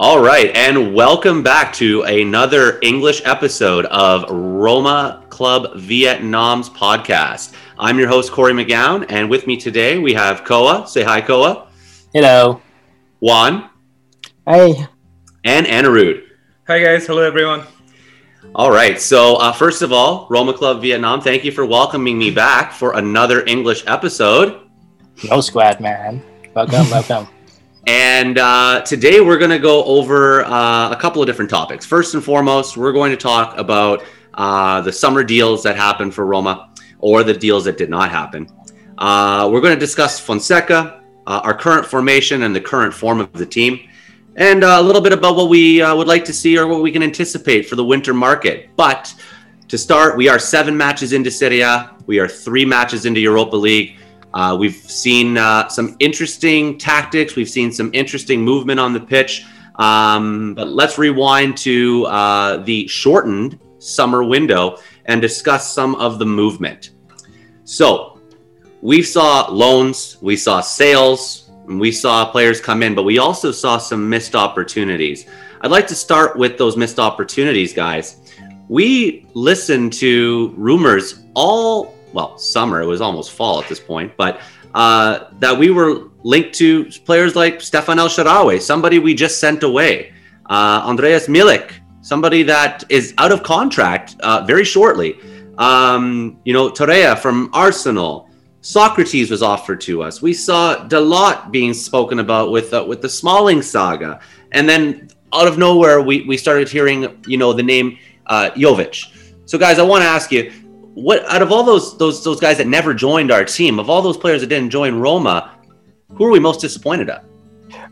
All right, and welcome back to another English episode of Roma Club Vietnam's podcast. I'm your host, Corey McGowan, and with me today we have Koa. Say hi, Koa. Hello. Juan. Hey. And Anirudh. Hi, guys. Hello, everyone. All right. So, uh, first of all, Roma Club Vietnam, thank you for welcoming me back for another English episode. No squad, man. Welcome, welcome. And uh, today we're going to go over uh, a couple of different topics. First and foremost, we're going to talk about uh, the summer deals that happened for Roma or the deals that did not happen. Uh, we're going to discuss Fonseca, uh, our current formation, and the current form of the team, and uh, a little bit about what we would like to see or what we can anticipate for the winter market. But to start, we are seven matches into Serie A, we are three matches into Europa League. Uh, we've seen uh, some interesting tactics. We've seen some interesting movement on the pitch. Um, but let's rewind to uh, the shortened summer window and discuss some of the movement. So we saw loans, we saw sales, we saw players come in, but we also saw some missed opportunities. I'd like to start with those missed opportunities, guys. We listened to rumors all well, summer. It was almost fall at this point, but uh, that we were linked to players like Stefan El Shaarawy, somebody we just sent away, uh, Andreas Milik, somebody that is out of contract uh, very shortly. Um, you know, Torreira from Arsenal. Sokratis was offered to us. We saw Dalot being spoken about with uh, with the Smalling saga, and then out of nowhere, we, we started hearing you know the name uh, Jovic. So, guys, I want to ask you: what out of all those those those guys that never joined our team, of all those players that didn't join Roma, who are we most disappointed at?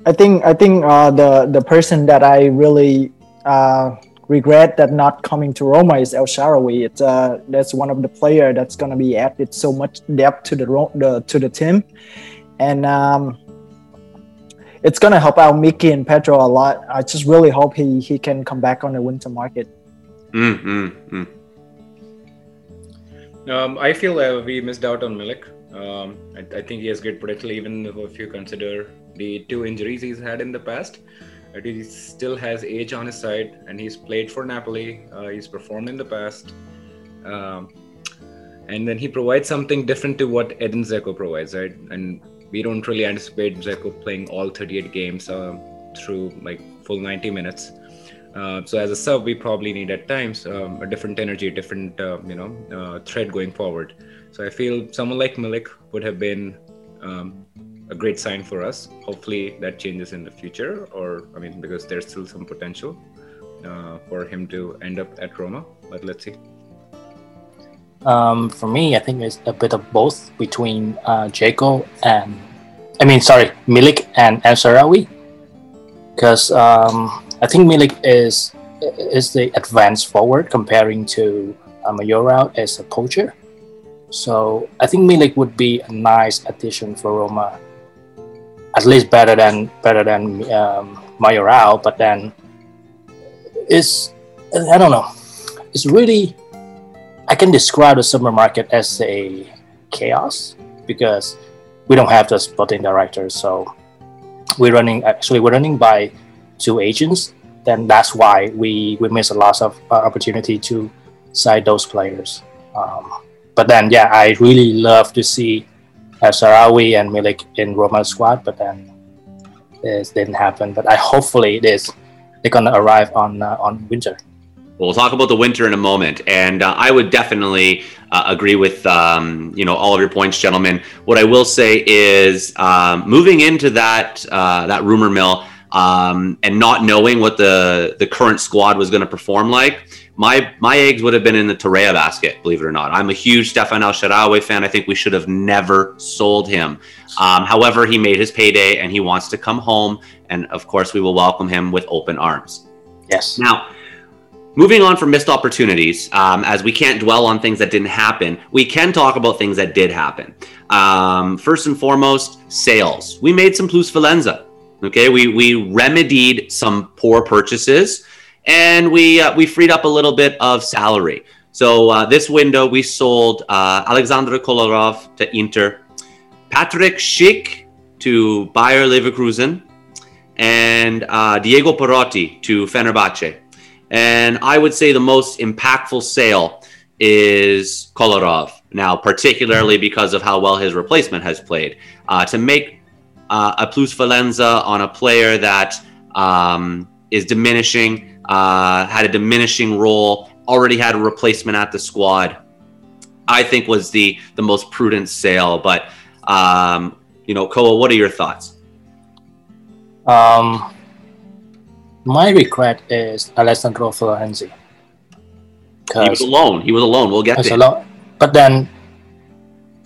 I think I think uh, the the person that I really uh, regret that not coming to Roma is El Shaarawy. It's uh, that's one of the player that's gonna be added so much depth to the the to the team, and um, it's gonna help out Mickey and Pedro a lot. I just really hope he he can come back on the winter market. Mm, mm, mm. Um, I feel uh, we missed out on Milik. Um, I, I, think he has great potential, even if you consider the two injuries he's had in the past. He still has age on his side, and he's played for Napoli. Uh, he's performed in the past, um, and then he provides something different to what Edin Dzeko provides, right? And we don't really anticipate Dzeko playing all 38 games uh, through like full 90 minutes. Uh, so as a sub, we probably need at times um, a different energy, a different uh, you know uh, thread going forward. So I feel someone like Milik would have been um, a great sign for us. Hopefully that changes in the future, or I mean because there's still some potential uh, for him to end up at Roma. But let's see. Um, for me, I think it's a bit of both between uh, Dzeko and I mean sorry Milik and Ansarawi because. Um, I think Milik is is the advanced forward comparing to uh, Mayoral as a poacher. So I think Milik would be a nice addition for Roma, at least better than better than um, Mayoral. But then it's I don't know. It's really I can describe the summer market as a chaos because we don't have the sporting director. So we're running actually we're running by two agents, then that's why we we miss a lot of uh, opportunity to sign those players. Um, but then, yeah, I really love to see uh, Shaarawy and Milik in Roma squad, but then it didn't happen. But I hopefully it is they're gonna arrive on uh, on winter. We'll talk about the winter in a moment, and uh, I would definitely uh, agree with um, you know all of your points, gentlemen. What I will say is um, moving into that uh, that rumor mill um, and not knowing what the the current squad was going to perform like, my my eggs would have been in the Torreira basket. Believe it or not, I'm a huge Stefan El Shaarawy fan. I think we should have never sold him. Um, however, he made his payday and he wants to come home, and of course, we will welcome him with open arms. Yes. Now. Moving on from missed opportunities, um, as we can't dwell on things that didn't happen, we can talk about things that did happen. Um, first and foremost, sales. We made some plusvalenza. Okay, we we remedied some poor purchases, and we uh, we freed up a little bit of salary. So uh, this window we sold uh, Alexander Kolarov to Inter, Patrick Schick to Bayer Leverkusen, and uh, Diego Perotti to Fenerbahce. And I would say the most impactful sale is Kolarov now, particularly because of how well his replacement has played. Uh, to make uh, a plusvalenza on a player that um, is diminishing, uh, had a diminishing role, already had a replacement at the squad, I think was the the most prudent sale. But um, you know, Koa, what are your thoughts? Um, my regret is Alessandro Florenzi. He was alone. He was alone. We'll get to. Alone. But then,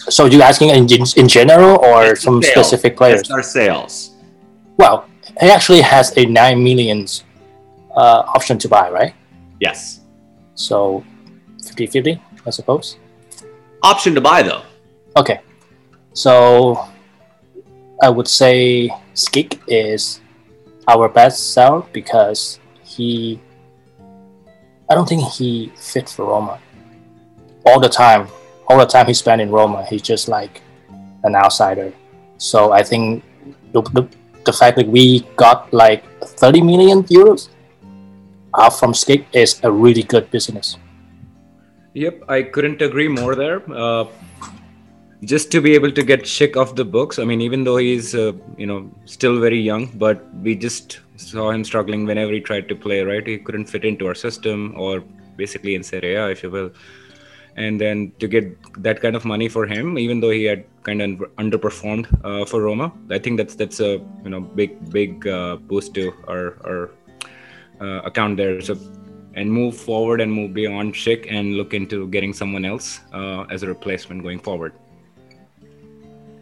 so you asking in, in general or It's some sales. specific players? It's our sales. Well, he actually has a nine millions uh, option to buy, right? Yes. So 50-50, I suppose. Option to buy though. Okay. So I would say Skik is our best seller because he I don't think he fit for Roma. All the time, all the time he spent in Roma, he's just like an outsider. So I think the, the, the fact that we got like 30 million euros out from Skik is a really good business. Yep, I couldn't agree more there. Uh, just to be able to get Schick off the books. I mean, even though he's uh, you know still very young, but we just saw him struggling whenever he tried to play. Right, he couldn't fit into our system, or basically in Serie A, if you will. And then to get that kind of money for him, even though he had kind of underperformed uh, for Roma, I think that's that's a you know big big uh, boost to our our uh, account there. So and move forward and move beyond Schick and look into getting someone else uh, as a replacement going forward.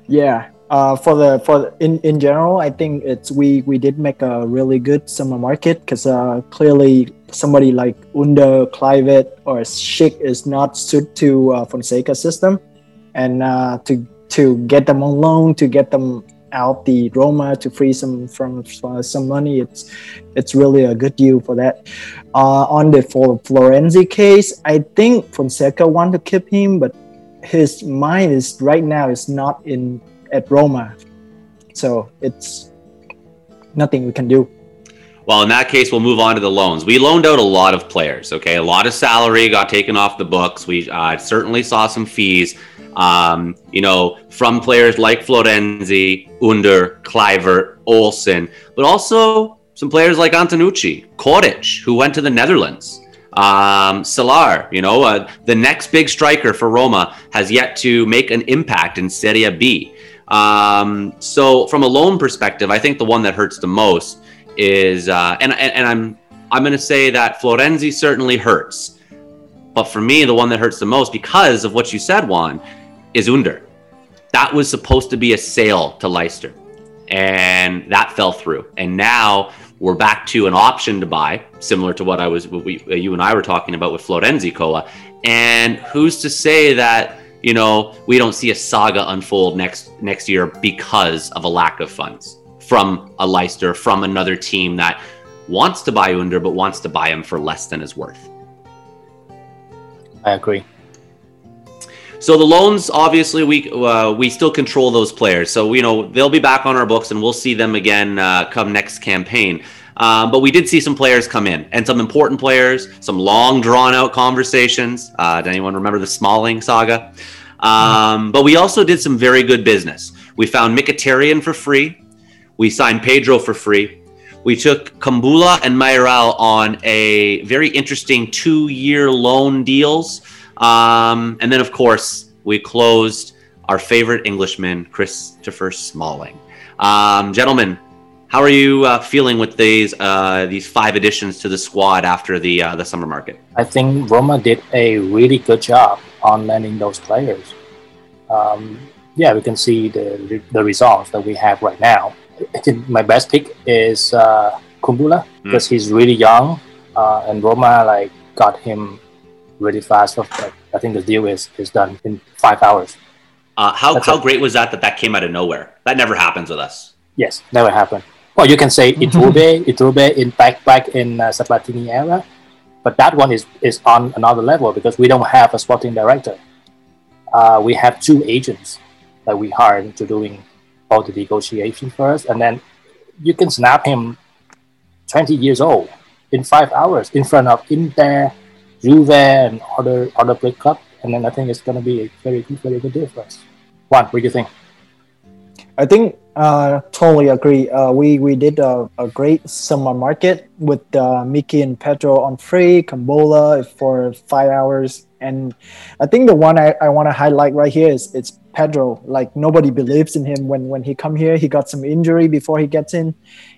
Yeah. Uh, for the for in in general, I think it's we we did make a really good summer market because uh, clearly somebody like Under, Kluivert, or Schick is not suited to uh, Fonseca system, and uh, to to get them on loan, to get them out the Roma to free some from uh, some money, it's it's really a good deal for that. On the for Florenzi case, I think Fonseca want to keep him, but his mind is right now is not in at Roma, so it's nothing we can do. Well, in that case, we'll move on to the loans. We loaned out a lot of players. Okay, a lot of salary got taken off the books. We uh, certainly saw some fees. Um, you know, from players like Florenzi, Under, Kluivert, Olsen, but also some players like Antonucci, Coric, who went to the Netherlands. Um, Celar, you know, uh, the next big striker for Roma has yet to make an impact in Serie B. Um, so, from a loan perspective, I think the one that hurts the most is, uh, and, and and I'm I'm going to say that Florenzi certainly hurts, but for me, the one that hurts the most because of what you said, Juan, is Under. That was supposed to be a sale to Leicester, and that fell through. And now we're back to an option to buy, similar to what I was, what we, you and I were talking about with Florenzi Cola. And who's to say that you know we don't see a saga unfold next next year because of a lack of funds from a Leicester, from another team that wants to buy Under but wants to buy him for less than his worth. I agree. So the loans, obviously, we uh, we still control those players. So you know they'll be back on our books, and we'll see them again uh, come next campaign. Um, but we did see some players come in, and some important players, some long drawn out conversations. Uh, does anyone remember the Smalling saga? Um, but we also did some very good business. We found Mkhitaryan for free. We signed Pedro for free. We took Kumbula and Mayoral on a very interesting two-year loan deals. Um, and then, of course, we closed our favorite Englishman, Christopher Smalling. Um, gentlemen, how are you uh, feeling with these uh, these five additions to the squad after the uh, the summer market? I think Roma did a really good job on landing those players. Um, yeah, we can see the the results that we have right now. I think my best pick is uh, Kumbula because he's really young, uh, and Roma like got him really fast. Like, I think the deal is is done in five hours. Uh, how That's how it. great was that that that came out of nowhere? That never happens with us. Yes, never happened. Well, you can say Iturbe, Iturbe in back back in uh, Sabatini era, but that one is is on another level because we don't have a sporting director. Uh, we have two agents that we hired to doing all the negotiation for us, and then you can snap him 20 years old in five hours in front of Inter, Juve, and other other big club, and then I think it's gonna be a very good, very good deal for us. Juan, what do you think? I think uh, totally agree. Uh, we we did a, a great summer market with uh, Mickey and Pedro on free, Kumbula for five hours, and I think the one I, I want to highlight right here is it's Pedro. Like nobody believes in him when when he come here. He got some injury before he gets in,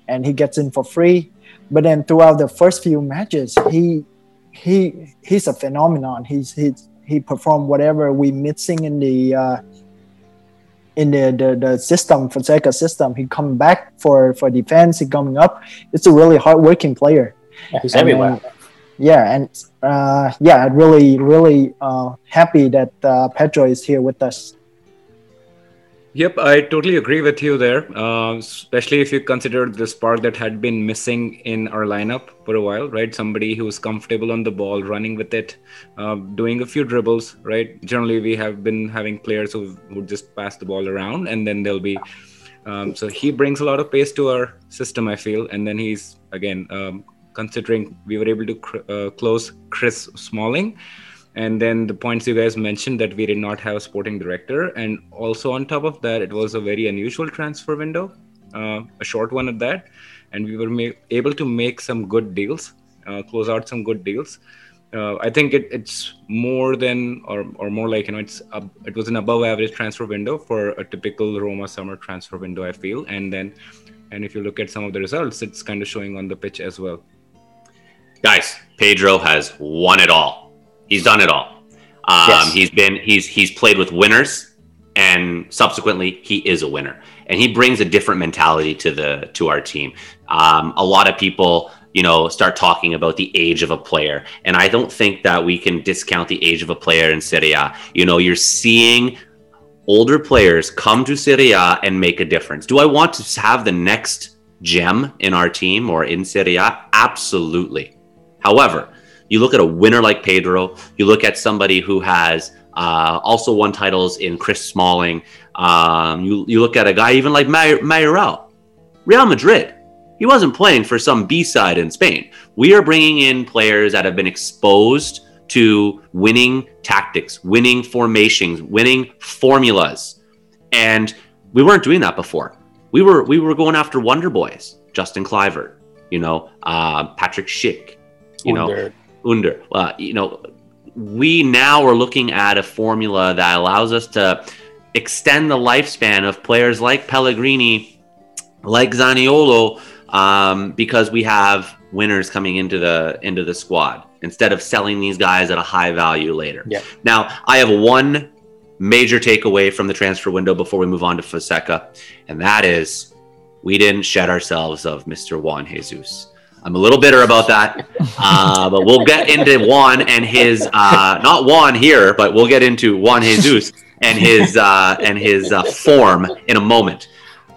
and he gets in for free. But then throughout the first few matches, he he he's a phenomenon. He's he's he performed whatever we missing in the uh, in the, the, the system Fonseca system. He come back for for defense. He coming up. It's a really hard working player. Yeah, he's everywhere. Yeah, and uh, yeah, really really uh, happy that uh, Pedro is here with us. Yep, I totally agree with you there. Uh, especially if you consider the spark that had been missing in our lineup for a while, right? Somebody who was comfortable on the ball, running with it, uh, doing a few dribbles, right? Generally, we have been having players who would just pass the ball around, and then they'll be. Um, so he brings a lot of pace to our system, I feel, and then he's again um, considering we were able to cr- uh, close Chris Smalling and then the points you guys mentioned that we did not have a sporting director and also on top of that it was a very unusual transfer window uh, a short one at that and we were ma- able to make some good deals uh, close out some good deals uh, I think it, it's more than, or, or more like you know, it's it was an above average transfer window for a typical Roma summer transfer window. I feel, and then, and if you look at some of the results, it's kind of showing on the pitch as well. Guys, Pedro has won it all He's done it all. Um, yes. He's been he's he's played with winners, and subsequently he is a winner, and he brings a different mentality to the to our team. Um, a lot of people you know start talking about the age of a player and i don't think that we can discount the age of a player in serie a you know you're seeing older players come to serie a and make a difference do i want to have the next gem in our team or in serie a absolutely however you look at a winner like Pedro. You look at somebody who has uh, also won titles in Chris Smalling. Um, you, you look at a guy even like Mayoral, Real Madrid. He wasn't playing for some B side in Spain. We are bringing in players that have been exposed to winning tactics, winning formations, winning formulas, and we weren't doing that before. We were we were going after Wonder Boys, Justin Kluivert, you know, uh, Patrick Schick, you know, under. Uh, you know, we now are looking at a formula that allows us to extend the lifespan of players like Pellegrini, like Zaniolo, um, because we have winners coming into the into the squad instead of selling these guys at a high value later. Yeah. Now, I have one major takeaway from the transfer window before we move on to Fonseca, and that is we didn't shed ourselves of Mr. Juan Jesus. I'm a little bitter about that, uh, but we'll get into Juan and his uh, not Juan here, but we'll get into Juan Jesus and his uh, and his uh, form in a moment.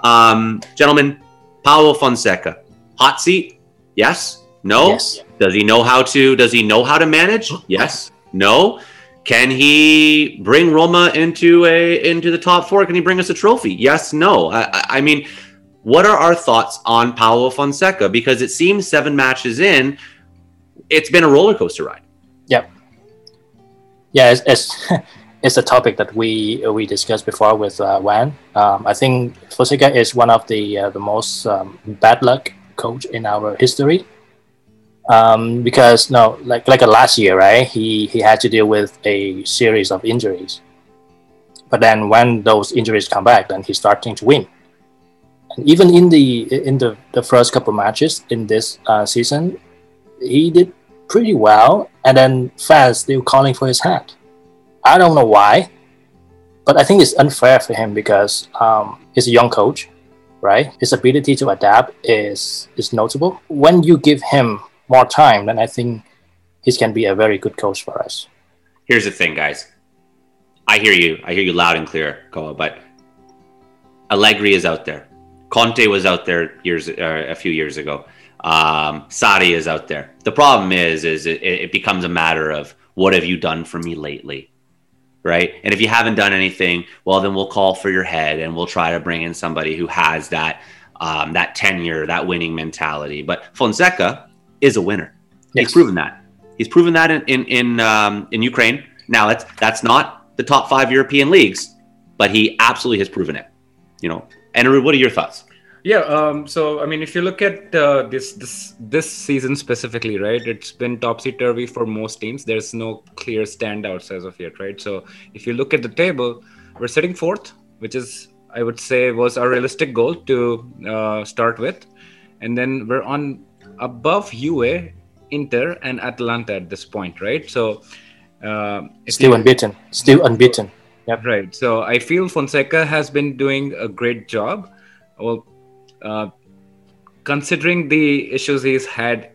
Um, gentlemen, Paulo Fonseca, hot seat? Yes? No? Yes. Does he know how to? Does he know how to manage? Yes. No. Can he bring Roma into a into the top four? Can he bring us a trophy? Yes. No. I, I mean what are our thoughts on Paulo Fonseca? Because it seems seven matches in, it's been a roller coaster ride. Yep. Yeah, it's, it's, it's a topic that we we discussed before with uh, Juan. Um, I think Fonseca is one of the uh, the most um, bad luck coach in our history. Um, because no, like like last year, right? He he had to deal with a series of injuries. But then when those injuries come back, then he's starting to win even in the in the, the first couple matches in this uh, season, he did pretty well. And then fans still calling for his hat. I don't know why, but I think it's unfair for him because um, he's a young coach, right? His ability to adapt is is notable. When you give him more time, then I think he can be a very good coach for us. Here's the thing, guys. I hear you. I hear you loud and clear, Koa. But Allegri is out there. Conte was out there years uh, a few years ago. Um, is out there. The problem is, is it, it becomes a matter of what have you done for me lately, right? And if you haven't done anything, well, then we'll call for your head and we'll try to bring in somebody who has that um, that tenure, that winning mentality. But Fonseca is a winner. Yes. He's proven that. He's proven that in in in, um, in Ukraine. Now that's that's not the top five European leagues, but he absolutely has proven it. You know, and what are your thoughts? Yeah. Um, so I mean, if you look at uh, this this this season specifically, right? It's been topsy turvy for most teams. There's no clear standouts as of yet, right? So if you look at the table, we're sitting fourth, which is I would say was our realistic goal to uh, start with, and then we're on above Juve, Inter, and Atalanta at this point, right? So uh, Still you- unbeaten. Still unbeaten. Yep. Right. So I feel Fonseca has been doing a great job. Well, uh, considering the issues he's had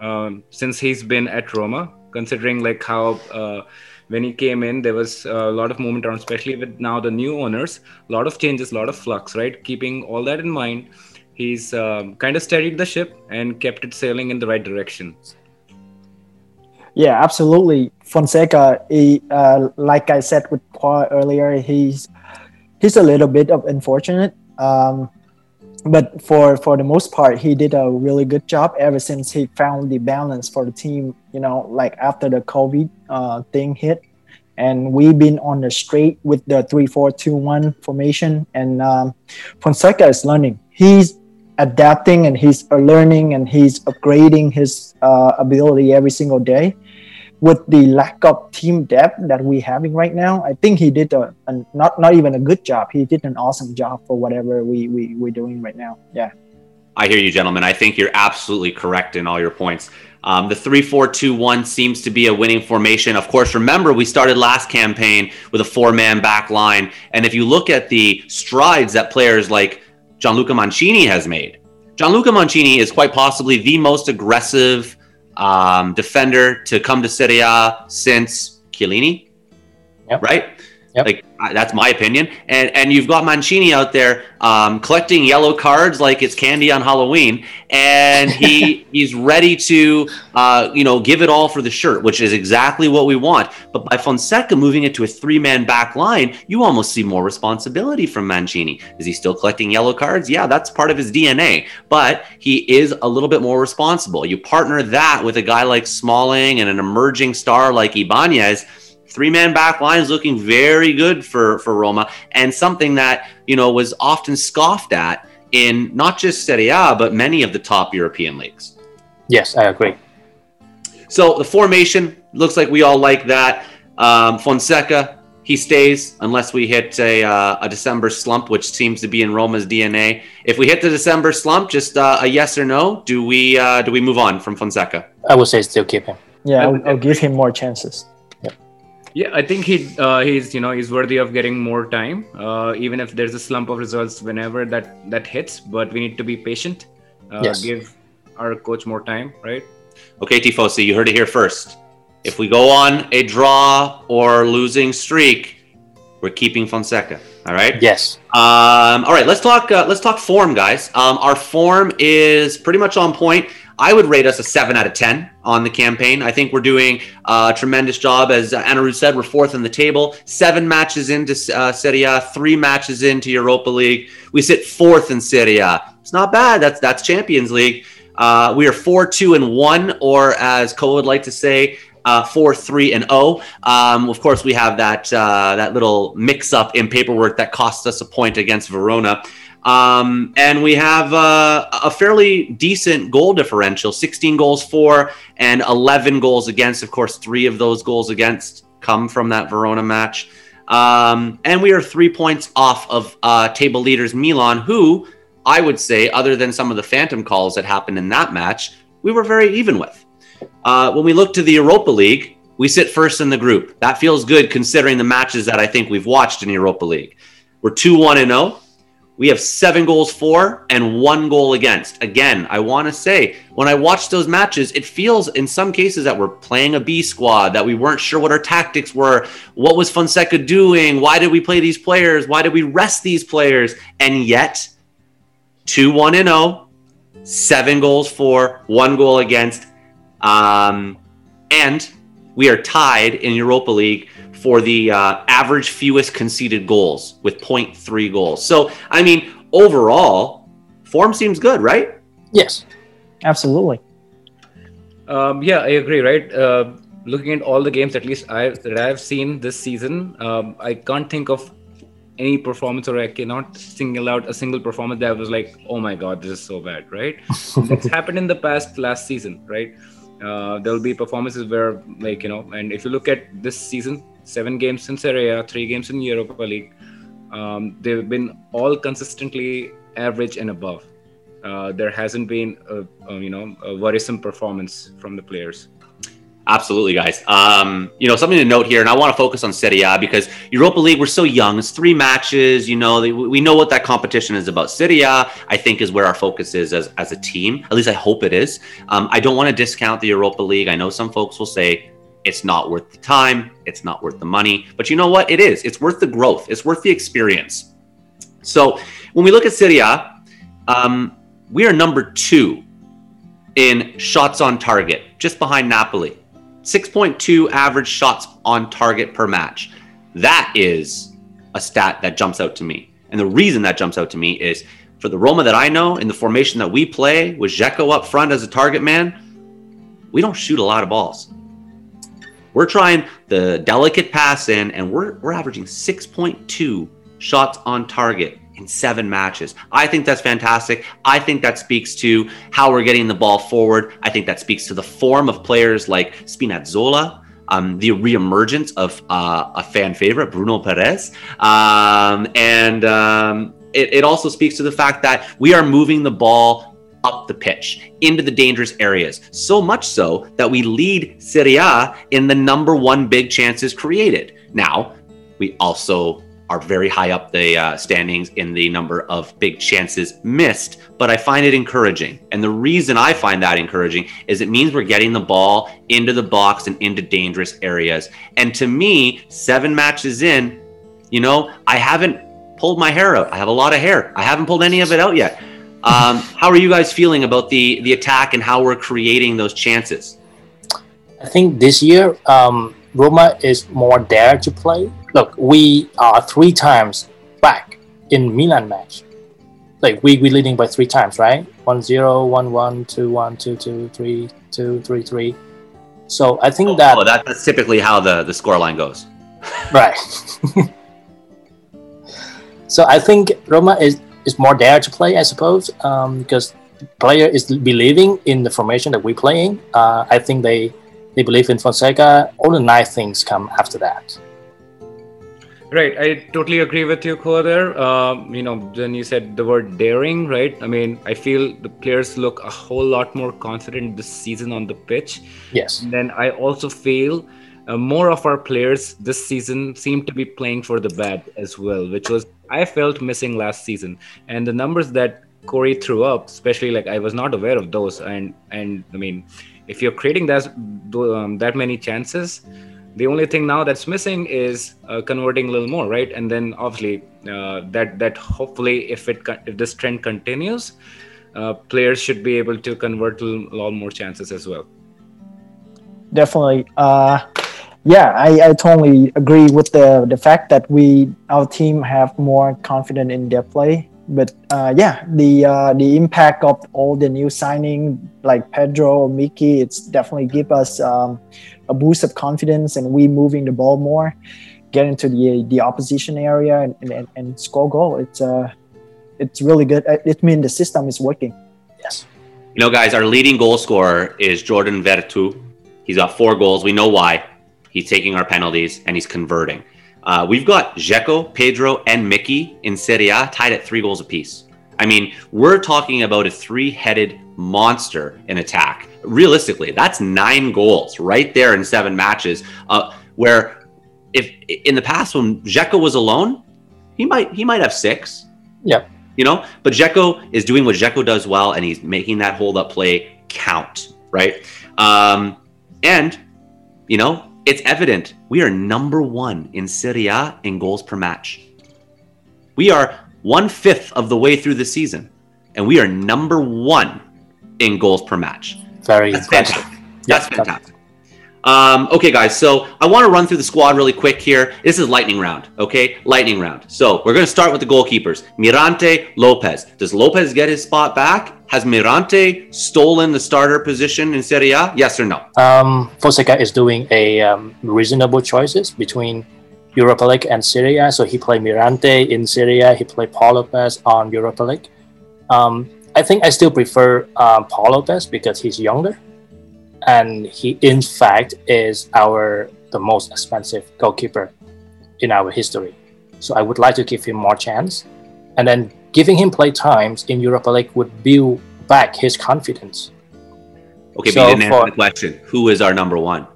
um, since he's been at Roma, considering like how uh, when he came in, there was a lot of movement around, especially with now the new owners, a lot of changes, a lot of flux, right? Keeping all that in mind, he's um, kind of steadied the ship and kept it sailing in the right direction. Yeah, absolutely. Fonseca, he, uh, like I said with Paul earlier, he's he's a little bit of unfortunate. Um, but for for the most part, he did a really good job ever since he found the balance for the team. You know, like after the COVID uh, thing hit, and we've been on the straight with the three four two one formation. And um, Fonseca is learning. He's adapting and he's learning and he's upgrading his uh, ability every single day with the lack of team depth that we're having right now i think he did a, a not not even a good job he did an awesome job for whatever we, we we're doing right now yeah I hear you, gentlemen. I think you're absolutely correct in all your points. Um, the 3 4 2 1 seems to be a winning formation. Of course, remember, we started last campaign with a four man back line. And if you look at the strides that players like Gianluca Mancini has made, Gianluca Mancini is quite possibly the most aggressive um, defender to come to Serie A since Chiellini, Yep. right? Yep. Like I- that's my opinion. And and you've got Mancini out there um, collecting yellow cards like it's candy on Halloween, and he he's ready to uh, you know give it all for the shirt, which is exactly what we want. But by Fonseca moving it to a three man back line, you almost see more responsibility from Mancini. Is he still collecting yellow cards? Yeah, that's part of his DNA, but he is a little bit more responsible. You partner that with a guy like Smalling and an emerging star like Ibanez three man back line is looking very good for for Roma and something that you know was often scoffed at in not just Serie A but many of the top European leagues. Yes, I agree. So the formation looks like we all like that. Um, Fonseca he stays unless we hit a, uh, a December slump, which seems to be in Roma's DNA. If we hit the December slump, just uh, a yes or no. Do we uh, do we move on from Fonseca? I would say still keep him. yeah I I'll, I'll give him more chances Yeah, I think he uh, he's you know he's worthy of getting more time, uh, even if there's a slump of results whenever that that hits. But we need to be patient. Uh, Yes. Give our coach more time, right? Okay, Tifosi, you heard it here first. If we go on a draw or losing streak, we're keeping Fonseca. All right. Yes. Um, all right. Let's talk. Uh, let's talk form, guys. Um, our form is pretty much on point. I would rate us a seven out of ten on the campaign. I think we're doing a tremendous job. As Anna Anirudh said, we're fourth in the table. Seven matches into uh, Serie A, three matches into Europa League. We sit fourth in Serie A. It's not bad. That's that's Champions League. Uh, we are four, two, and one, or as Cole would like to say, uh, four, three, and zero. Um, of course, we have that uh, that little mix-up in paperwork that cost us a point against Verona, um, and we have uh, a fairly decent goal differential: 16 goals for and 11 goals against. Of course, three of those goals against come from that Verona match, um, and we are three points off of uh, table leaders Milan, who I would say, other than some of the phantom calls that happened in that match, we were very even with. Uh, when we look to the Europa League, we sit first in the group. That feels good considering the matches that I think we've watched in Europa League. We're 2 1 and 0. We have seven goals for and one goal against. Again, I want to say, when I watch those matches, it feels in some cases that we're playing a B squad, that we weren't sure what our tactics were. What was Fonseca doing? Why did we play these players? Why did we rest these players? And yet, 2 1 and 0, seven goals for, one goal against. Um, and we are tied in Europa League for the uh, average fewest conceded goals with 0.3 goals. So, I mean, overall, form seems good, right? Yes. Absolutely. Um, yeah, I agree. Right. Uh, looking at all the games, at least I that I've seen this season, um, I can't think of any performance, or I cannot single out a single performance that was like, "Oh my god, this is so bad." Right. it's happened in the past last season, right? Uh, there will be performances where, like you know, and if you look at this season, seven games in Serie A, three games in Europa League, um, they've been all consistently average and above. Uh, there hasn't been a, a, you know a worrisome performance from the players. Absolutely, guys. Um, you know, something to note here, and I want to focus on Serie A because Europa League, we're so young. It's three matches. You know, we know what that competition is about. Serie A, I think, is where our focus is as, as a team. At least I hope it is. Um, I don't want to discount the Europa League. I know some folks will say it's not worth the time, it's not worth the money. But you know what? It is. It's worth the growth, it's worth the experience. So when we look at Serie A, um, we are number two in shots on target, just behind Napoli. 6.2 average shots on target per match. That is a stat that jumps out to me. And the reason that jumps out to me is for the Roma that I know, in the formation that we play with Dzeko up front as a target man, we don't shoot a lot of balls. We're trying the delicate pass in, and we're, we're averaging 6.2 shots on target in seven matches. I think that's fantastic. I think that speaks to how we're getting the ball forward. I think that speaks to the form of players like Spinazzola. Um, the reemergence of uh, a fan favorite, Bruno Peres. Um, and um, it, it also speaks to the fact that we are moving the ball up the pitch into the dangerous areas. So much so that we lead Serie A in the number one big chances created. Now, we also are very high up the uh, standings in the number of big chances missed, but I find it encouraging. And the reason I find that encouraging is it means we're getting the ball into the box and into dangerous areas. And to me, seven matches in, you know, I haven't pulled my hair out. I have a lot of hair. I haven't pulled any of it out yet. Um, how are you guys feeling about the the attack and how we're creating those chances? I think this year um, Roma is more dare to play look, we are three times back in Milan match. Like we we leading by three times, right? 1-0, 1-1, 2-1, 2-2, 3-2, 3-3. So I think oh, that oh, that, that's typically how the the score line goes. Right. so I think Roma is is more there to play, I suppose, um, because player is believing in the formation that we're playing. Uh, I think they they believe in Fonseca. All the nice things come after that. Right, I totally agree with you, Ko. There, um, you know, when you said the word daring, right? I mean, I feel the players look a whole lot more confident this season on the pitch. Yes. And then I also feel uh, more of our players this season seem to be playing for the bad as well, which was I felt missing last season. And the numbers that Corey threw up, especially like I was not aware of those. And and I mean, if you're creating that um, that many chances the only thing now that's missing is uh, converting a little more right? And then obviously uh, that that hopefully if it if this trend continues uh, players should be able to convert a lot more chances as well. Definitely. Uh, yeah I, I totally agree with the the fact that we our team have more confidence in their play. But uh, yeah, the uh, the impact of all the new signing like Pedro Mickey, it's definitely give us um, a boost of confidence, and we moving the ball more, get into the the opposition area and, and, and score goal. It's uh, it's really good. Uh, it means the system is working. Yes. You know, guys, our leading goal scorer is Jordan Veretout. He's got four goals. We know why. He's taking our penalties and he's converting. Uh, we've got Dzeko, Pedro, and Mickey in Serie A tied at three goals apiece. I mean, we're talking about a three headed monster in attack. Realistically, that's nine goals right there in seven matches. Uh, where if in the past when Dzeko was alone, he might he might have six. Yeah. You know, but Dzeko is doing what Dzeko does well, and he's making that hold up play count, right? Um, and you know, it's evident we are number one in Serie A in goals per match. We are one fifth of the way through the season, and we are number one in goals per match. Very That's fantastic. That's fantastic. Um, okay, guys. So I want to run through the squad really quick here. This is lightning round. Okay, lightning round. So we're going to start with the goalkeepers. Mirante, Lopez. Does Lopez get his spot back? Has Mirante stolen the starter position in Serie A? Yes or no? Um, Fonseca is doing a um, reasonable choices between Europa League and Serie A. So he played Mirante in Serie A. He played Paul Lopez on Europa League. Um, I think I still prefer um, Paul Lopez because he's younger, and he in fact is our the most expensive goalkeeper in our history. So I would like to give him more chance, and then giving him play times in Europa League would build back his confidence. Okay, So but you didn't answer for- the question. Who is our number one?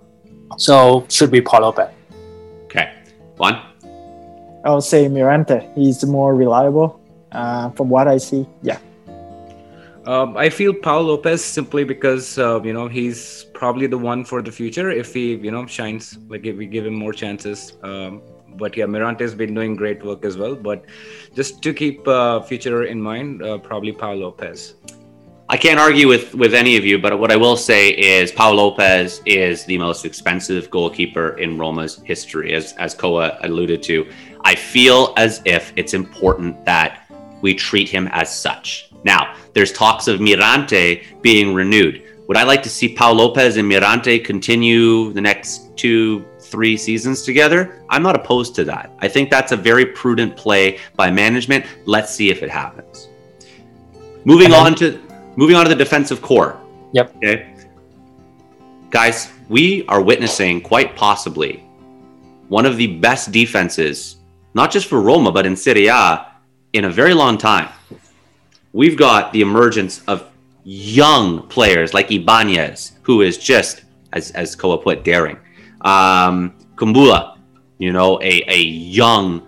So should be Paulo Lopez. Okay, one. I would say Mirante. He's more reliable. Uh, from what I see, yeah. Um, I feel Paul Lopez simply because uh, you know he's probably the one for the future if he you know shines like if we give him more chances. Um, but yeah, Mirante has been doing great work as well. But just to keep uh, future in mind, uh, probably Paul Lopez. I can't argue with with any of you, but what I will say is Paul Lopez is the most expensive goalkeeper in Roma's history, as as Koa alluded to. I feel as if it's important that we treat him as such. Now, there's talks of Mirante being renewed. Would I like to see Paul Lopez and Mirante continue the next two, three seasons together? I'm not opposed to that. I think that's a very prudent play by management. Let's see if it happens. Moving then- on to moving on to the defensive core. Yep. Okay. Guys, we are witnessing quite possibly one of the best defenses, not just for Roma, but in Serie A in a very long time. We've got the emergence of young players like Ibanez, who is just, as, as Koa put, daring. Um, Kumbula, you know, a, a young,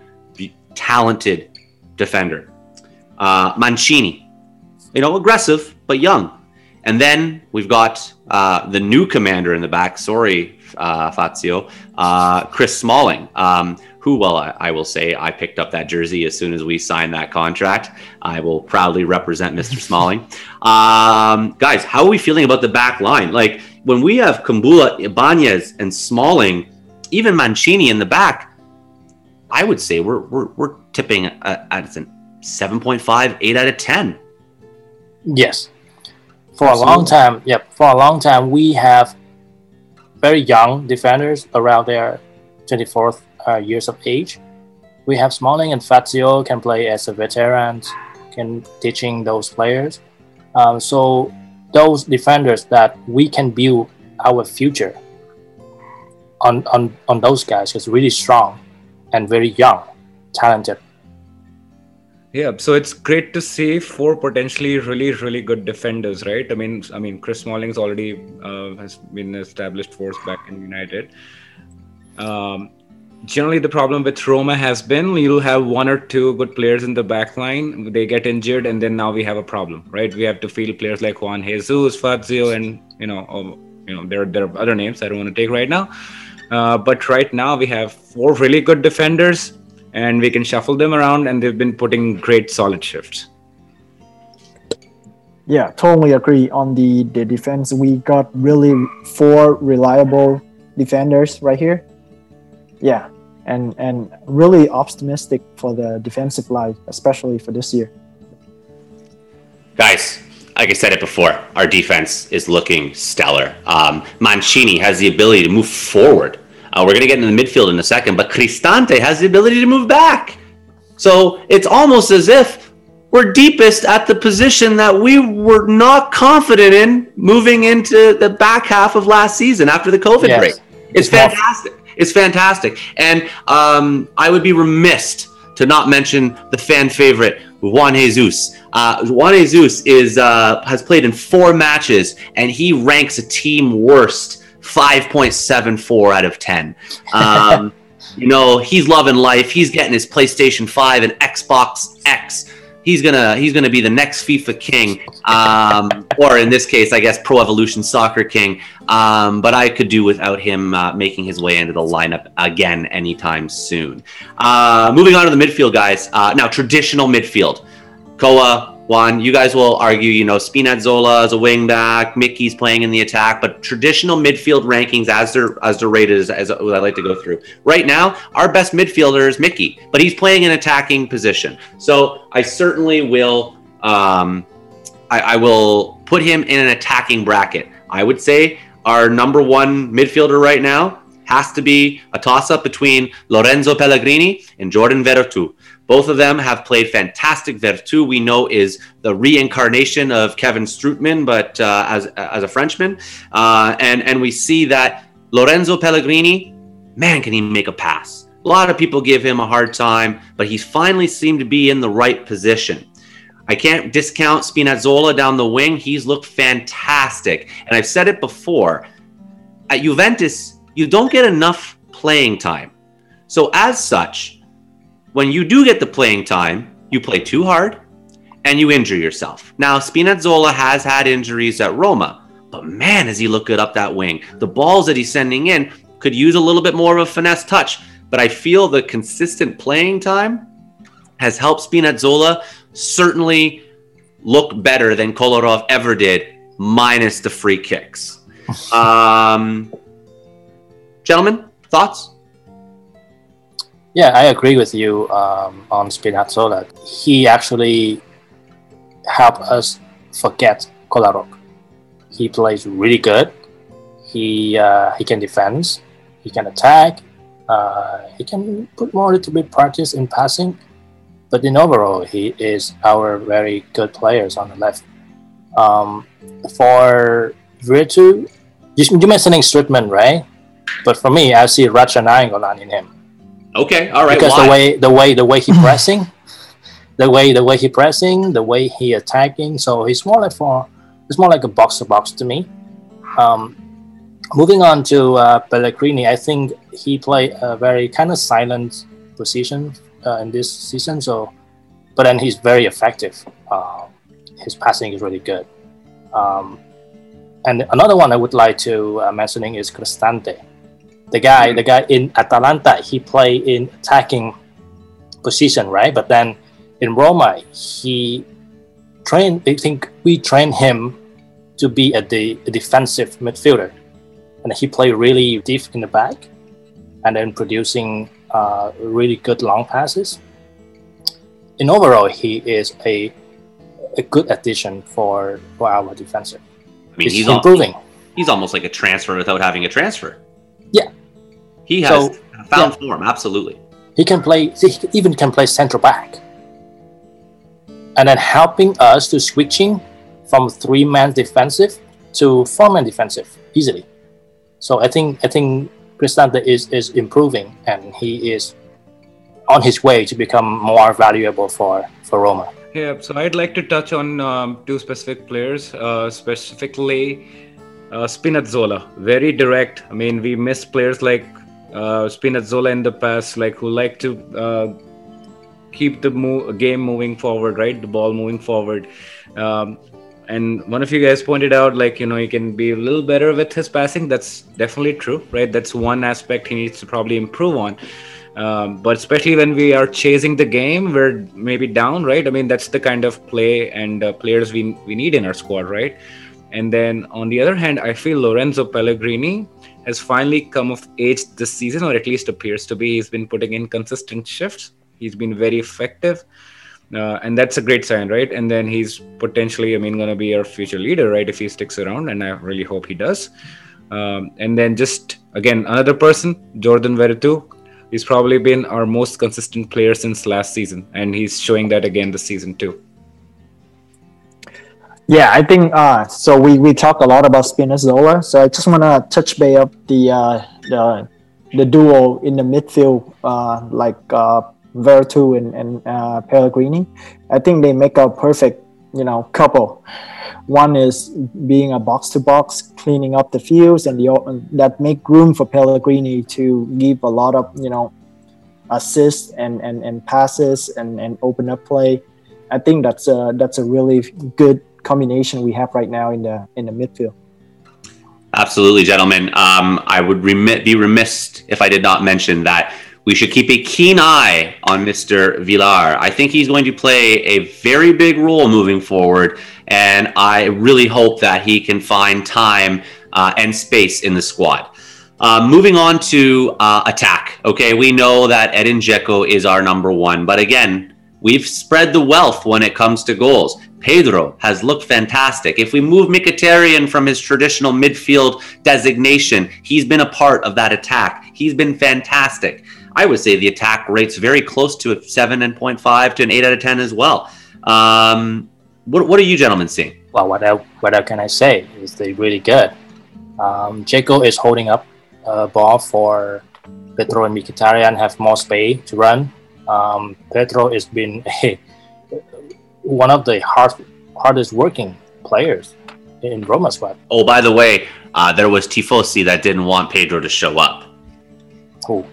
talented defender. Uh, Mancini, you know, aggressive but young. And then we've got uh, the new commander in the back. Sorry, uh, Fazio, uh, Chris Smalling, um, who, well, I, I will say, I picked up that jersey as soon as we signed that contract. I will proudly represent Mr. Smalling. Um, guys, how are we feeling about the back line? Like when we have Kumbula, Ibanez, and Smalling, even Mancini in the back, I would say we're we're, we're tipping at, at an 7.5, 8 out of 10. Yes. For a long time, yep. For a long time, we have very young defenders around their 24th uh, years of age. We have Smalling and Fazio can play as a veterans, can teaching those players. Um, so those defenders that we can build our future on on, on those guys is really strong and very young, talented. Yeah, so it's great to see four potentially really, really good defenders, right? I mean, I mean, Chris Smalling's already uh, has been established force back in United. Um, generally, the problem with Roma has been you'll have one or two good players in the back line, they get injured, and then now we have a problem, right? We have to field players like Juan Jesus, Fazio, and you know, oh, you know, there there are other names I don't want to take right now. Uh, but right now we have four really good defenders and we can shuffle them around and they've been putting great solid shifts Yeah, totally agree on the the defense. We got really four reliable defenders right here. Yeah, and and really optimistic for the defensive line, especially for this year. Guys, like I said it before, our defense is looking stellar. Um, Mancini has the ability to move forward. Uh, we're going to get into the midfield in a second, but Cristante has the ability to move back. So it's almost as if we're deepest at the position that we were not confident in moving into the back half of last season after the COVID Yes. break. It's It's fantastic. It's fantastic. And um, I would be remiss to not mention the fan favorite, Juan Jesus. Uh, Juan Jesus is uh, has played in four matches, and he ranks a team worst 5.74 out of 10. Um, you know, he's loving life. He's getting his PlayStation 5 and Xbox X. He's gonna he's gonna be the next FIFA king, um, or in this case, I guess Pro Evolution Soccer king. Um, but I could do without him uh, making his way into the lineup again anytime soon. Uh, moving on to the midfield, guys. Uh, now, traditional midfield. Koa, Juan, you guys will argue, you know, Spinazzola as a wing back, Mickey's playing in the attack, but traditional midfield rankings as they're as they're rated as, as I like to go through. Right now, our best midfielder is Mickey, but he's playing an attacking position. So I certainly will um, I, I will put him in an attacking bracket. I would say our number one midfielder right now has to be a toss up between Lorenzo Pellegrini and Jordan Veretout. Both of them have played fantastic. Veretout, we know, is the reincarnation of Kevin Strootman, but uh, as as a Frenchman, uh, and and we see that Lorenzo Pellegrini, man, can he make a pass? A lot of people give him a hard time, but he's finally seemed to be in the right position. I can't discount Spinazzola down the wing. He's looked fantastic, and I've said it before. At Juventus, you don't get enough playing time. So as such, when you do get the playing time, you play too hard and you injure yourself. Now, Spinazzola has had injuries at Roma, but man, does he look good up that wing. The balls that he's sending in could use a little bit more of a finesse touch, but I feel the consistent playing time has helped Spinazzola certainly look better than Kolarov ever did, minus the free kicks. um, gentlemen, thoughts? Yeah, I agree with you um, on Spinazzola. He actually helped us forget Kolarov. He plays really good. He uh, he can defend. He can attack. Uh, he can put more little bit practice in passing. But in overall, he is our very good players on the left. Um, for Veretout, you, you mentioning Strootman, right? But for me, I see Radja Nainggolan in him. Okay, all right. Because Why? the way the way the way he pressing, the way the way he pressing, the way he attacking. So he's more like for it's more like a box to box to me. Um, moving on to uh, Pellegrini, I think he played a very kind of silent position uh, in this season. So, but then he's very effective. Uh, his passing is really good. Um, and another one I would like to uh, mentioning is Cristante the guy, the guy in Atalanta, he play in attacking position, right? But then in Roma, he trained. I think we trained him to be a, de- a defensive midfielder, and he played really deep in the back, and then producing uh, really good long passes. In overall, he is a a good addition for for our defensive. I mean, he's, he's improving. Al- he's almost like a transfer without having a transfer. Yeah. He has So, found yeah. form, absolutely. He can play. He even can play central back, and then helping us to switching from three man defensive to four man defensive easily. So I think I think Cristante is is improving, and he is on his way to become more valuable for for Roma. Yeah, so I'd like to touch on um, two specific players, uh, specifically uh, Spinazzola. Very direct. I mean, we miss players like uh, Spinazzola in the past, like who like to uh, keep the mo- game moving forward, right? The ball moving forward. Um, and one of you guys pointed out, like, you know, he can be a little better with his passing. That's definitely true, right? That's one aspect he needs to probably improve on. Um, but especially when we are chasing the game, we're maybe down, right? I mean, that's the kind of play and uh, players we we need in our squad, right? And then on the other hand, I feel Lorenzo Pellegrini has finally come of age this season, or at least appears to be. He's been putting in consistent shifts. He's been very effective, uh, and that's a great sign, right? And then he's potentially, I mean, going to be our future leader, right? If he sticks around, and I really hope he does. Um, and then just again another person, Jordan Veretout. He's probably been our most consistent player since last season, and he's showing that again this season too. Yeah, I think uh, so. We, we talk a lot about Spinazzola, so I just want to touch base up the uh, the the duo in the midfield, uh, like uh, Veretout and, and uh, Pellegrini. I think they make a perfect you know couple. One is being a box to box, cleaning up the fields, and the that make room for Pellegrini to give a lot of you know assists and, and, and passes and, and open up play. I think that's a that's a really good combination we have right now in the in the midfield. Absolutely, gentlemen. Um, I would remit, be remiss if I did not mention that we should keep a keen eye on Mr. Villar. I think he's going to play a very big role moving forward, and I really hope that he can find time uh, and space in the squad. Uh, moving on to uh, attack. Okay, we know that Edin Dzeko is our number one, but again, we've spread the wealth when it comes to goals. Pedro has looked fantastic. If we move Mkhitaryan from his traditional midfield designation, he's been a part of that attack. He's been fantastic. I would say the attack rate's very close to a seven and point five to an eight out of ten as well. Um, what, what are you gentlemen seeing? Well, what I, what can I say is they really good. Um, Dzeko is holding up a ball for Pedro and Mkhitaryan have more space to run. Um, Pedro has been a, one of the hard, hardest working players in Roma squad. Oh, by the way, uh, there was Tifosi that didn't want Pedro to show up. Who?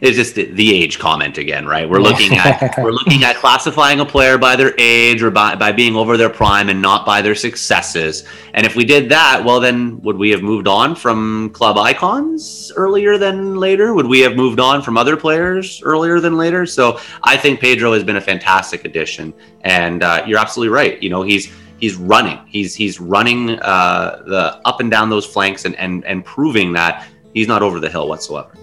It's just the, the, age comment again, right? We're looking at we're looking at classifying a player by their age or by, by being over their prime and not by their successes. And if we did that, well, then would we have moved on from club icons earlier than later? Would we have moved on from other players earlier than later? So I think Pedro has been a fantastic addition, and uh, you're absolutely right. You know, he's he's running. He's he's running uh, the up and down those flanks and and and proving that he's not over the hill whatsoever.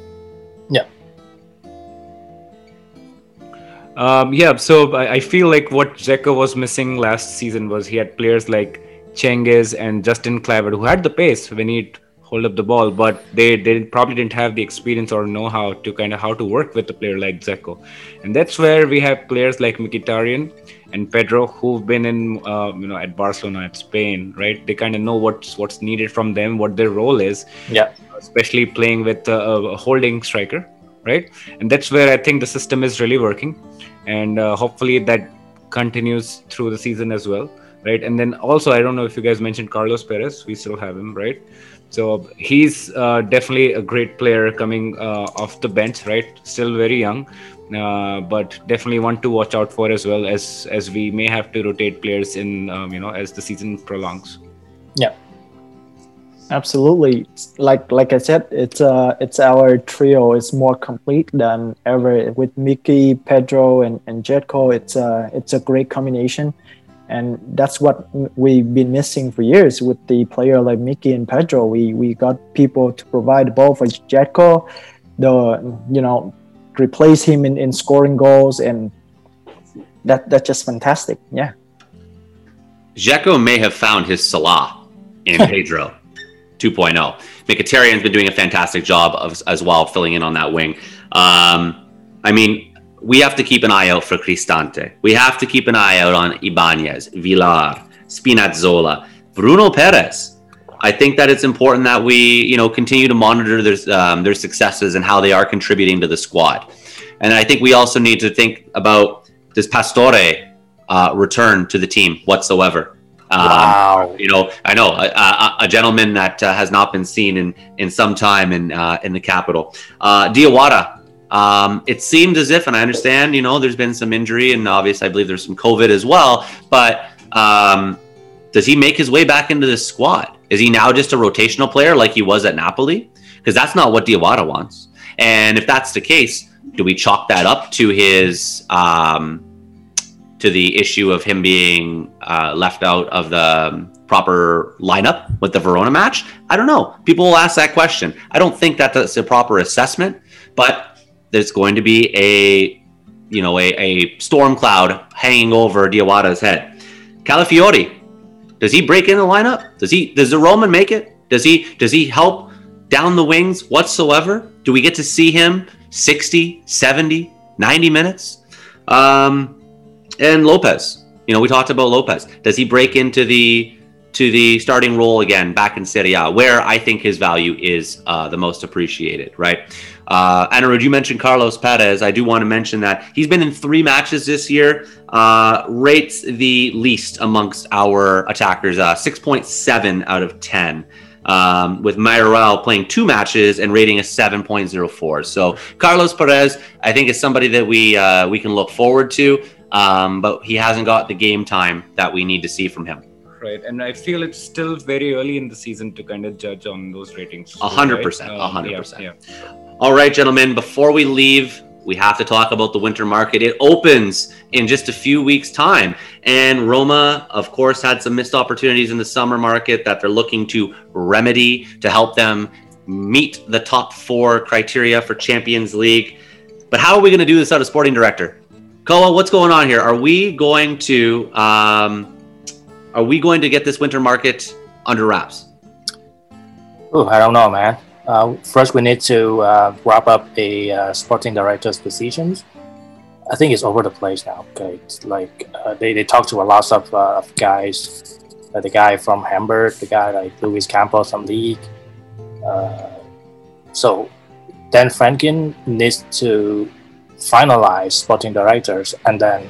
Um, yeah, so I, I, feel like what Dzeko was missing last season was he had players like Cengiz and Justin Kluivert who had the pace when he'd hold up the ball, but they, they probably didn't have the experience or know how to kind of how to work with a player like Dzeko. And that's where we have players like Mkhitaryan and Pedro who've been in uh, you know at Barcelona at Spain, right? They kind of know what's what's needed from them, what their role is. Yeah. Especially playing with a, a holding striker, right? And that's where I think the system is really working and uh, hopefully that continues through the season as well right? And then also i don't know if you guys mentioned carlos perez. We still have him right? So he's uh, definitely a great player coming uh, off the bench right? Still very young uh, but definitely one to watch out for as well as as we may have to rotate players in um, you know as the season prolongs. Yeah Absolutely, like like I said, it's uh it's our trio It's more complete than ever with Mickey, Pedro, and and Dzeko. It's uh it's a great combination, and that's what we've been missing for years with the player like Mickey and Pedro. We we got people to provide both for Dzeko, the you know replace him in, in scoring goals, and that that's just fantastic. Yeah. Dzeko may have found his Salah in Pedro. 2.0. Mkhitaryan's been doing a fantastic job of, as well, filling in on that wing. Um, I mean, we have to keep an eye out for Cristante. We have to keep an eye out on Ibanez, Villar, Spinazzola, Bruno Peres. I think that it's important that we, you know, continue to monitor their um, their successes and how they are contributing to the squad. And I think we also need to think about does Pastore uh, return to the team whatsoever? Um, wow. You know, I know a, a, a gentleman that uh, has not been seen in, in some time in uh, in the capital. Uh, Diawara. Um, it seemed as if, and I understand, you know, there's been some injury, and obviously, I believe there's some COVID as well. But um, does he make his way back into the squad? Is he now just a rotational player like he was at Napoli? Because that's not what Diawara wants. And if that's the case, do we chalk that up to his um, to the issue of him being uh, left out of the um, proper lineup with the Verona match? I don't know. People will ask that question. I don't think that that's a proper assessment, but there's going to be a you know a, a storm cloud hanging over Diawara's head. Calafiori, does he break in the lineup? Does he does the Roman make it? Does he does he help down the wings whatsoever? Do we get to see him 60, 70, 90 minutes? Um, and Lopez. You know, we talked about Lopez. Does he break into the to the starting role again back in Serie A, where I think his value is uh, the most appreciated, right? Uh, Anirudh, you mentioned Carlos Perez. I do want to mention that he's been in three matches this year, uh, rates the least amongst our attackers, uh, 6.7 out of 10. Um, with Mayoral playing two matches and rating a 7.04. So Carlos Perez, I think, is somebody that we uh, we can look forward to um, but he hasn't got the game time that we need to see from him. Right, and I feel it's still very early in the season to kind of judge on those ratings. A hundred percent, a hundred percent. All right, gentlemen, before we leave, we have to talk about the winter market. It opens in just a few weeks' time. And Roma, of course, had some missed opportunities in the summer market that they're looking to remedy to help them meet the top four criteria for Champions League. But how are we going to do this out of sporting director? Koa, what's going on here? Are we going to um, are we going to get this winter market under wraps? Oh, I don't know, man. Uh, first, we need to uh, wrap up a uh, sporting director's decisions. I think it's over the place now. Okay, it's like uh, they, they talk to a lot of, uh, of guys, uh, the guy from Hamburg, the guy like Luis Campos from Lille. so Dan Friedkin needs to finalize sporting directors, and then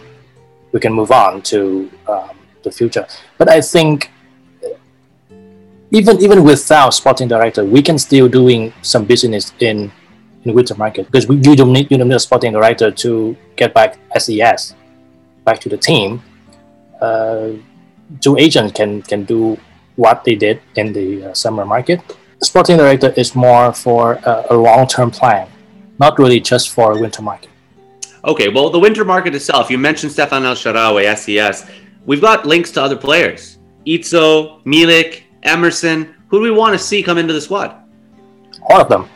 we can move on to um, the future. But I think even even without sporting director, we can still doing some business in in winter market because we, you don't need you don't need a sporting director to get back SES back to the team. Uh, two agents can can do what they did in the uh, summer market. Sporting director is more for a, a long term plan, not really just for winter market. Okay, well, the winter market itself, you mentioned Stefan El Shaarawy, SES. We've got links to other players Izzo, Milik, Emerson. Who do we want to see come into the squad? All of them.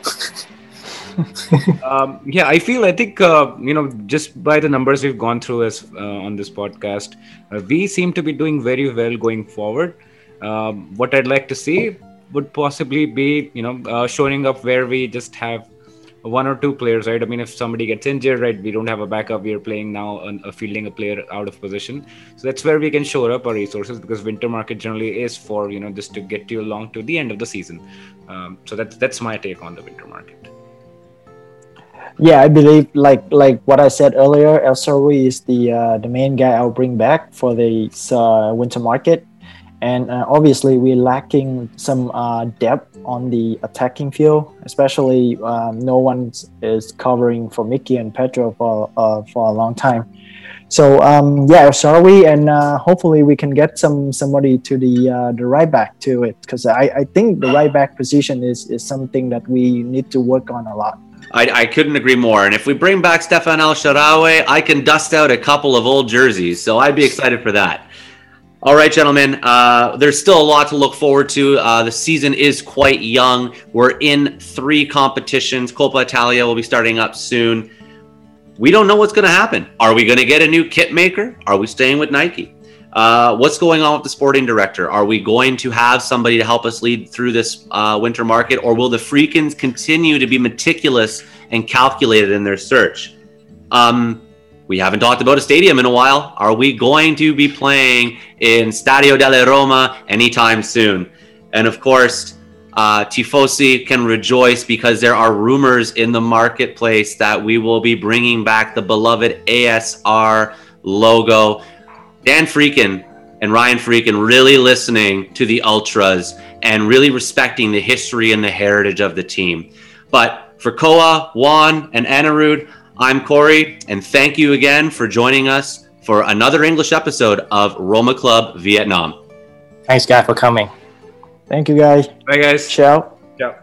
um, yeah, I feel I think uh, you know just by the numbers we've gone through as uh, on this podcast, uh, we seem to be doing very well going forward. Um, what I'd like to see would possibly be you know uh, showing up where we just have one or two players, right? I mean, if somebody gets injured, right, we don't have a backup. We are playing now a uh, fielding a player out of position, so that's where we can shore up our resources because winter market generally is for you know just to get you along to the end of the season. Um, so that's that's my take on the winter market. Yeah, I believe like like what I said earlier, El Shaarawy is the uh, the main guy I'll bring back for the uh, winter market and uh, obviously we're lacking some uh, depth on the attacking field especially um, no one is covering for Mickey and Pedro for, uh, for a long time so um, yeah sorry and uh, hopefully we can get some somebody to the uh, the right back to it because I, I think the right back position is, is something that we need to work on a lot I, I couldn't agree more. And if we bring back Stefan El Shaarawy, I can dust out a couple of old jerseys. So I'd be excited for that. All right, gentlemen. Uh, there's still a lot to look forward to. Uh, the season is quite young. We're in three competitions. Coppa Italia will be starting up soon. We don't know what's going to happen. Are we going to get a new kit maker? Are we staying with Nike? Uh, what's going on with the sporting director? Are we going to have somebody to help us lead through this uh, winter market, or will the Friedkins continue to be meticulous and calculated in their search? Um, we haven't talked about a stadium in a while. Are we going to be playing in Stadio della Roma anytime soon? And of course, uh, Tifosi can rejoice because there are rumors in the marketplace that we will be bringing back the beloved ASR logo. Dan Friedkin and Ryan Friedkin really listening to the Ultras and really respecting the history and the heritage of the team. But for Koa, Juan, and Anirudh, I'm Corey, and thank you again for joining us for another English episode of Roma Club Vietnam. Thanks, guy, for coming. Thank you, guys. Bye, guys. Ciao. Ciao.